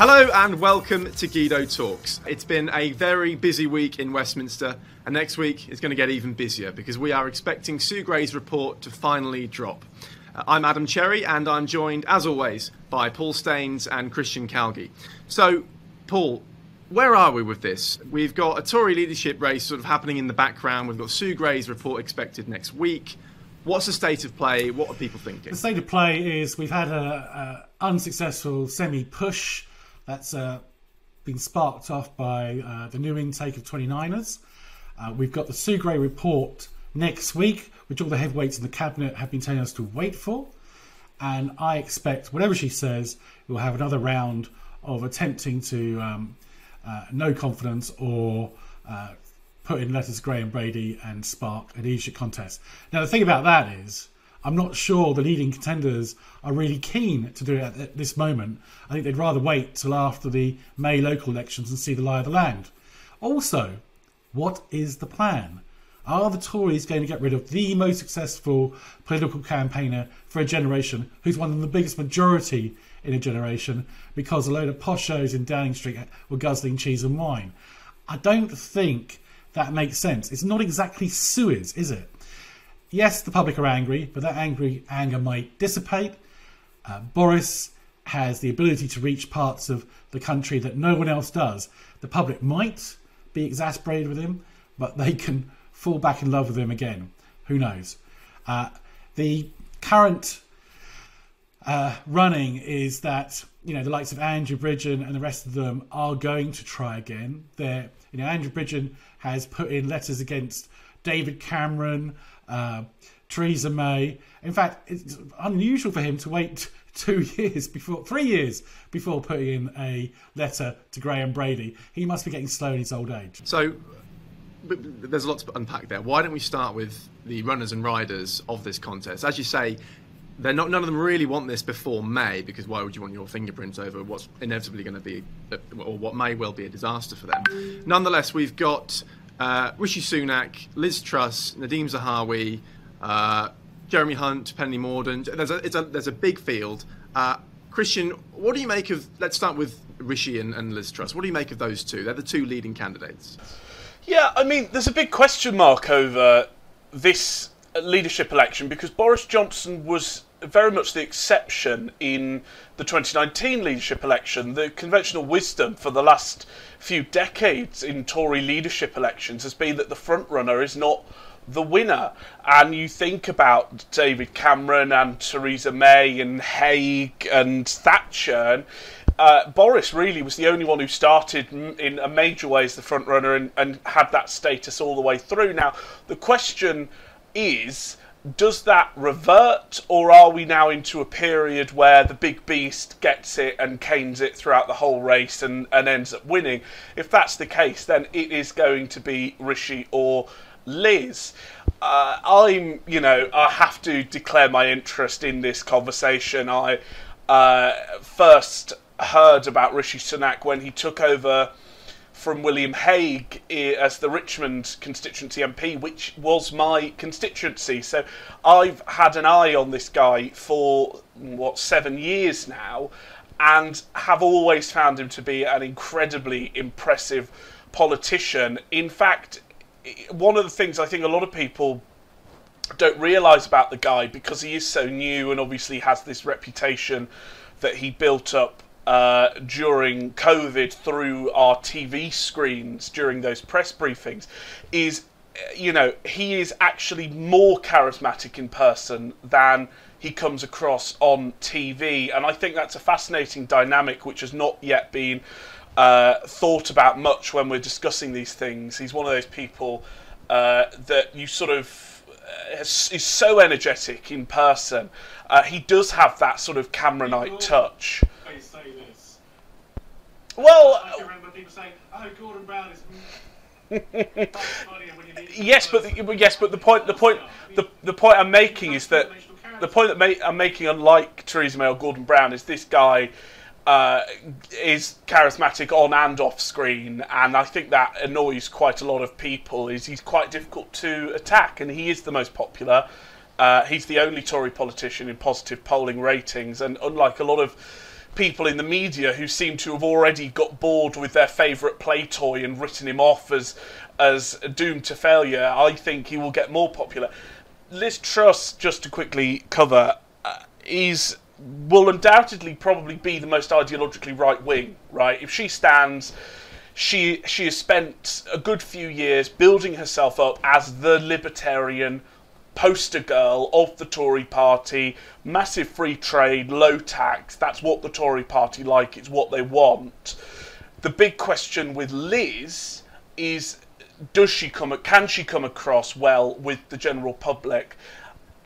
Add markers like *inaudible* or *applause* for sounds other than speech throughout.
Hello and welcome to Guido Talks. It's been a very busy week in Westminster, and next week is going to get even busier because we are expecting Sue Gray's report to finally drop. Uh, I'm Adam Cherry, and I'm joined, as always, by Paul Staines and Christian Calgie. So, Paul, where are we with this? We've got a Tory leadership race sort of happening in the background. We've got Sue Gray's report expected next week. What's the state of play? What are people thinking? The state of play is we've had a, a unsuccessful semi-push that's uh, been sparked off by uh, the new intake of 29ers. Uh, we've got the Sue Gray report next week, which all the heavyweights in the cabinet have been telling us to wait for. And I expect, whatever she says, we'll have another round of attempting to um, uh, no confidence or uh, put in letters Graham Brady and spark a leadership contest. Now, the thing about that is, I'm not sure the leading contenders are really keen to do it at this moment. I think they'd rather wait till after the May local elections and see the lie of the land. Also, what is the plan? Are the Tories going to get rid of the most successful political campaigner for a generation, who's won the biggest majority in a generation, because a load of poshos in Downing Street were guzzling cheese and wine? I don't think that makes sense. It's not exactly Suez, is it? Yes, the public are angry, but that angry anger might dissipate. Uh, Boris has the ability to reach parts of the country that no one else does. The public might be exasperated with him, but they can fall back in love with him again. Who knows? Uh, the current uh, running is that you know the likes of Andrew Bridgen and the rest of them are going to try again. They're, you know Andrew Bridgen has put in letters against David Cameron, uh, Theresa May. In fact, it's unusual for him to wait two *laughs* years before, three years before putting in a letter to Graham Brady. He must be getting slow in his old age. So, there's a lot to unpack there. Why don't we start with the runners and riders of this contest? As you say, they're not. None of them really want this before May because why would you want your fingerprints over what's inevitably going to be, or what may well be a disaster for them? Nonetheless, we've got uh, Rishi Sunak, Liz Truss, Nadhim Zahawi, uh, Jeremy Hunt, Penny Mordaunt. There's a, a, there's a big field. Uh, Christian, what do you make of? Let's start with Rishi and, and Liz Truss. What do you make of those two? They're the two leading candidates. Yeah, I mean, there's a big question mark over this leadership election because Boris Johnson was very much the exception in the 2019 leadership election. The conventional wisdom for the last few decades in Tory leadership elections has been that the frontrunner is not the winner. And you think about David Cameron and Theresa May and Hague and Thatcher. And, uh, Boris really was the only one who started in a major way as the frontrunner and, and had that status all the way through. Now, the question is does that revert, or are we now into a period where the big beast gets it and canes it throughout the whole race and, and ends up winning? If that's the case, then it is going to be Rishi or Liz. Uh, I'm, you know, I have to declare my interest in this conversation. I uh, first heard about Rishi Sunak when he took over from William Hague eh, as the Richmond constituency MP, which was my constituency. So I've had an eye on this guy for, what, seven years now, and have always found him to be an incredibly impressive politician. In fact, eh, one of the things I think a lot of people don't realise about the guy because he is so new and obviously has this reputation that he built up uh, during COVID through our TV screens during those press briefings is, you know, he is actually more charismatic in person than he comes across on TV. And I think that's a fascinating dynamic which has not yet been uh, thought about much when we're discussing these things. He's one of those people uh, that you sort of uh, is so energetic in person. Uh, he does have that sort of Cameronite touch. Well, I remember people saying, "Oh, Gordon Brown is." yes, but the, yes, but the point, the point, the, the point I'm making is that the point that I'm making, unlike Theresa May or Gordon Brown, is this guy uh, is charismatic on and off screen, and I think that annoys quite a lot of people. Is he's quite difficult to attack, and he is the most popular. Uh, he's the only Tory politician in positive polling ratings, and unlike a lot of people in the media who seem to have already got bored with their favourite play toy and written him off as as doomed to failure, I think he will get more popular. Liz Truss, just to quickly cover, uh, is will undoubtedly probably be the most ideologically right wing. Right, if she stands she she has spent a good few years building herself up as the libertarian poster girl of the Tory party, massive free trade, low tax. That's what the Tory party like. It's what they want. The big question with Liz is does she come can she come across well with the general public?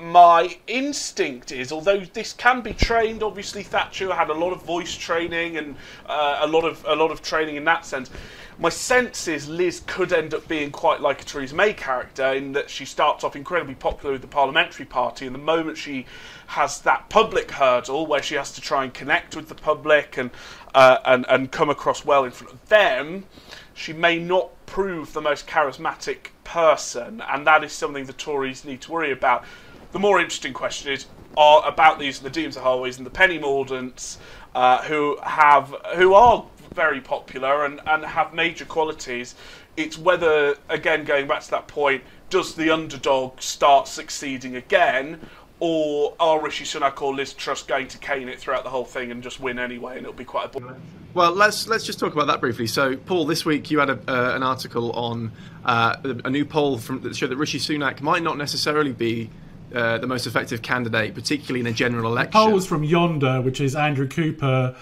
My instinct is, although this can be trained, obviously Thatcher had a lot of voice training and uh, a lot of a lot of training in that sense. My sense is Liz could end up being quite like a Theresa May character in that she starts off incredibly popular with the Parliamentary Party, and the moment she has that public hurdle where she has to try and connect with the public and uh, and and come across well in front of them, she may not prove the most charismatic person, and that is something the Tories need to worry about the more interesting question is are about these the Nadhim Zahawi's and the Penny Mordaunt's, uh, who have who are very popular and, and have major qualities. It's whether, again, going back to that point, does the underdog start succeeding again, or are Rishi Sunak or Liz Truss going to cane it throughout the whole thing and just win anyway, and it'll be quite a. Well, let's let's just talk about that briefly. So, Paul, this week you had a, uh, an article on uh, a new poll from that showed that Rishi Sunak might not necessarily be uh, the most effective candidate, particularly in a general election. Polls from Yonder, which is Andrew Cooper,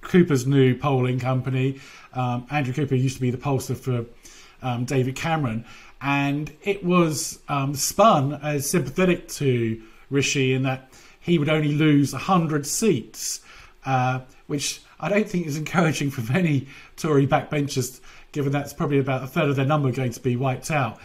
Cooper's new polling company. Um, Andrew Cooper used to be the pollster for um, David Cameron, and it was um, spun as sympathetic to Rishi in that he would only lose 100 seats, uh, which I don't think is encouraging for many Tory backbenchers, given that's probably about a third of their number going to be wiped out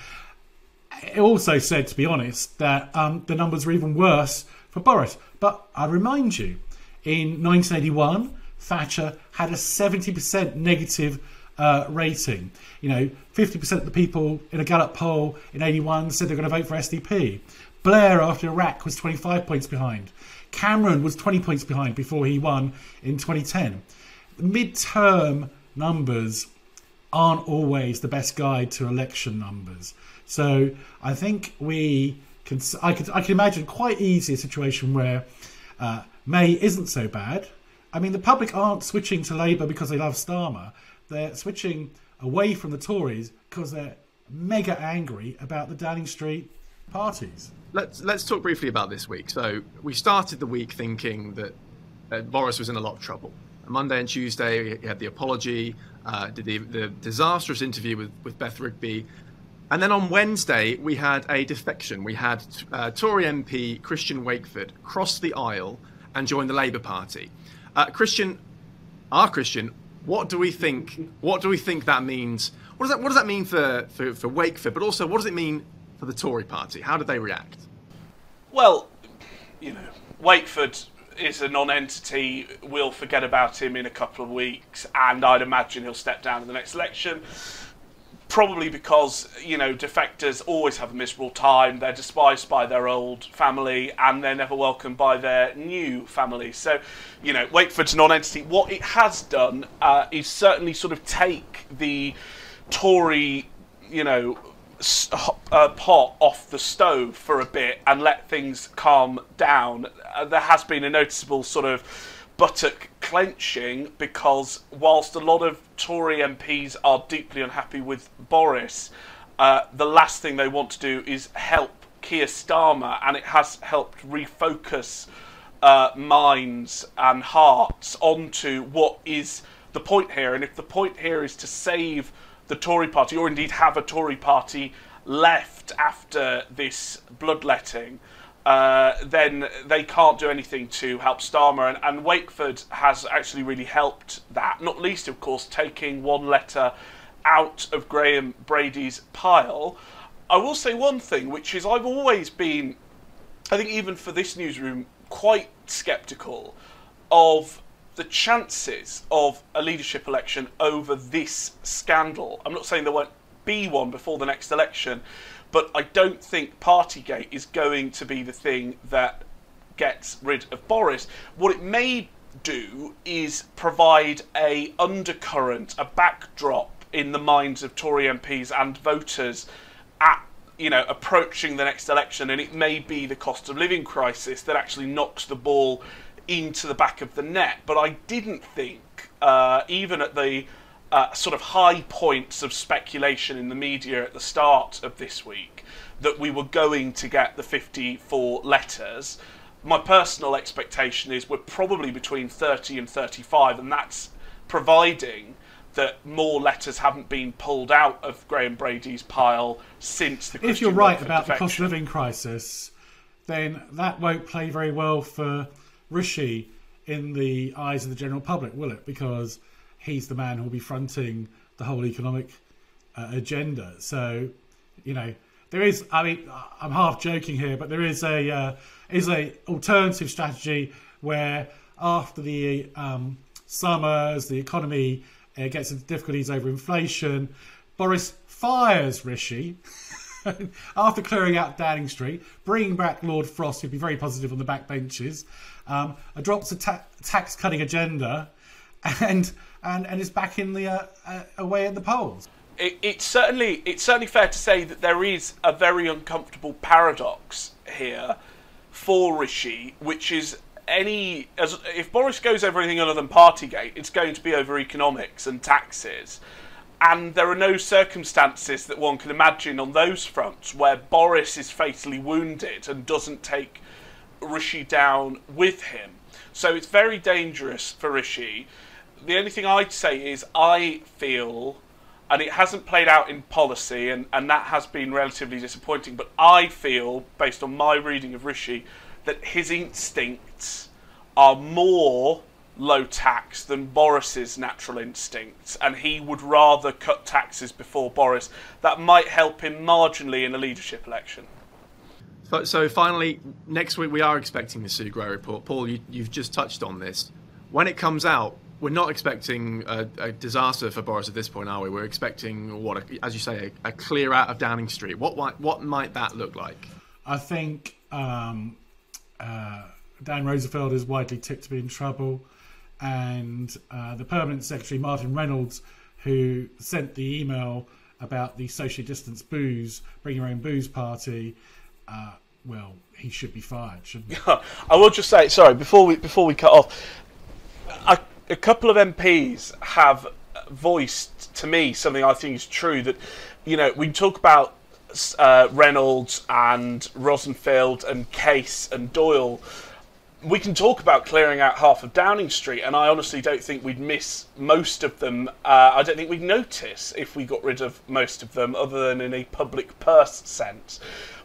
it also said, to be honest, that um, the numbers were even worse for Boris. But I remind you, in 1981, Thatcher had a 70% negative uh, rating. You know, 50% of the people in a Gallup poll in 81 said they're going to vote for SDP. Blair, after Iraq, was 25 points behind. Cameron was 20 points behind before he won in 2010. Mid-term numbers aren't always the best guide to election numbers. So I think we can. I could. I can imagine quite easy a situation where uh, May isn't so bad. I mean, the public aren't switching to Labour because they love Starmer. They're switching away from the Tories because they're mega angry about the Downing Street parties. Let's let's talk briefly about this week. So we started the week thinking that uh, Boris was in a lot of trouble. Monday and Tuesday, he had the apology, uh, did the, the disastrous interview with, with Beth Rigby, and then on Wednesday, we had a defection. We had uh, Tory MP Christian Wakeford cross the aisle and join the Labour Party. Uh, Christian, our Christian, what do we think? What do we think that means? What does that What does that mean for, for, for Wakeford? But also, what does it mean for the Tory Party? How did they react? Well, you know, Wakeford is a non-entity. We'll forget about him in a couple of weeks, and I'd imagine he'll step down in the next election probably because you know defectors always have a miserable time. They're despised by their old family and they're never welcomed by their new family. So you know wakeford's non-entity. What it has done uh, is certainly sort of take the tory you know uh, pot off the stove for a bit and let things calm down. Uh, there has been a noticeable sort of buttock clenching because whilst a lot of Tory MPs are deeply unhappy with Boris, uh, the last thing they want to do is help Keir Starmer, and it has helped refocus uh, minds and hearts onto what is the point here. And if the point here is to save the Tory party, or indeed have a Tory party left after this bloodletting, uh, then they can't do anything to help Starmer. And, and, Wakeford has actually really helped that, not least, of course, taking one letter out of Graham Brady's pile. I will say one thing, which is I've always been, I think, even for this newsroom, quite sceptical of the chances of a leadership election over this scandal. I'm not saying there won't be one before the next election, but I don't think Partygate is going to be the thing that gets rid of Boris. What it may do is provide a undercurrent, a backdrop in the minds of Tory MPs and voters at you know approaching the next election, and it may be the cost of living crisis that actually knocks the ball into the back of the net. But I didn't think, uh, even at the uh, sort of high points of speculation in the media at the start of this week, that we were going to get the 54 letters. My personal expectation is we're probably between 30 and 35, and that's providing that more letters haven't been pulled out of Graham Brady's pile since the. Christian if you're right about the cost of living crisis, then that won't play very well for Rishi in the eyes of the general public, will it? Because he's the man who will be fronting the whole economic uh, agenda. So, you know, there is. I mean, I'm half joking here, but there is a uh, is a alternative strategy where after the um, summers, the economy uh, gets into difficulties over inflation. Boris fires Rishi *laughs* after clearing out Downing Street, bringing back Lord Frost, who'd be very positive on the backbenches, um, adopts a ta- tax cutting agenda, *laughs* and and and is back in the uh, uh, away at the polls. it, it's certainly it's certainly fair to say that there is a very uncomfortable paradox here for Rishi, which is any as if Boris goes over anything other than Partygate, it's going to be over economics and taxes. And there are no circumstances that one can imagine on those fronts where Boris is fatally wounded and doesn't take Rishi down with him. So it's very dangerous for Rishi. The only thing I'd say is I feel, and it hasn't played out in policy, and, and that has been relatively disappointing, but I feel, based on my reading of Rishi, that his instincts are more low tax than Boris's natural instincts, and he would rather cut taxes before Boris. That might help him marginally in a leadership election. So, so finally, next week we are expecting the Sue Gray report. Paul, you, you've just touched on this. When it comes out, we're not expecting a, a disaster for Boris at this point, are we? We're expecting what, a, as you say, a, a clear out of Downing Street. What might what might that look like? I think um, uh, Dan Rosenfield is widely tipped to be in trouble, and uh, the permanent secretary Martin Reynolds, who sent the email about the socially distanced booze, bring your own booze party. Uh, well, he should be fired, shouldn't he? *laughs* I will just say, sorry, before we before we cut off, a, couple of MPs have voiced to me something I think is true that, you know, we talk about uh, Reynolds and Rosenfield and Case and Doyle. We can talk about clearing out half of Downing Street, and I honestly don't think we'd miss most of them. Uh, I don't think we'd notice if we got rid of most of them, other than in a public purse sense.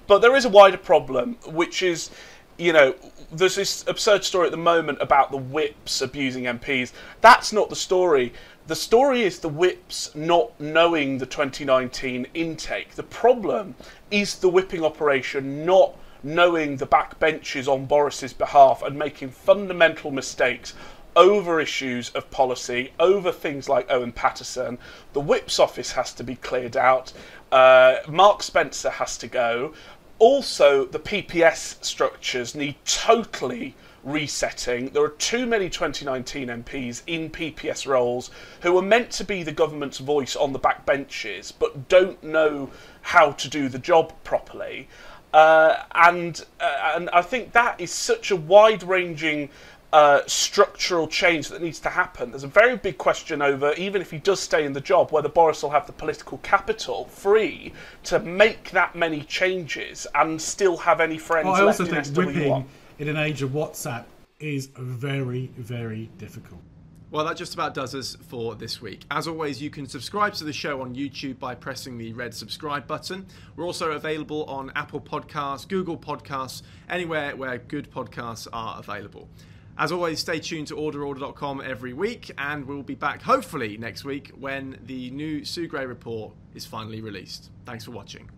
But there is a wider problem, which is, you know, there's this absurd story at the moment about the whips abusing MPs. That's not the story. The story is the whips not knowing the 2019 intake. The problem is the whipping operation not knowing the backbenches on Boris's behalf and making fundamental mistakes over issues of policy, over things like Owen Paterson. The whips office has to be cleared out. Uh, Mark Spencer has to go. Also, the PPS structures need totally resetting. There are too many 2019 MPs in PPS roles who are meant to be the government's voice on the backbenches but don't know how to do the job properly. Uh, and uh, and I think that is such a wide-ranging uh, structural change that needs to happen. There's a very big question over, even if he does stay in the job, whether Boris will have the political capital free to make that many changes and still have any friends Well, I left also in think whipping in an age of WhatsApp is very, very difficult. Well, that just about does us for this week. As always, you can subscribe to the show on YouTube by pressing the red subscribe button. We're also available on Apple Podcasts, Google Podcasts, anywhere where good podcasts are available. As always, stay tuned to orderorder.com every week, and we'll be back hopefully next week when the new Sue Gray report is finally released. Thanks for watching.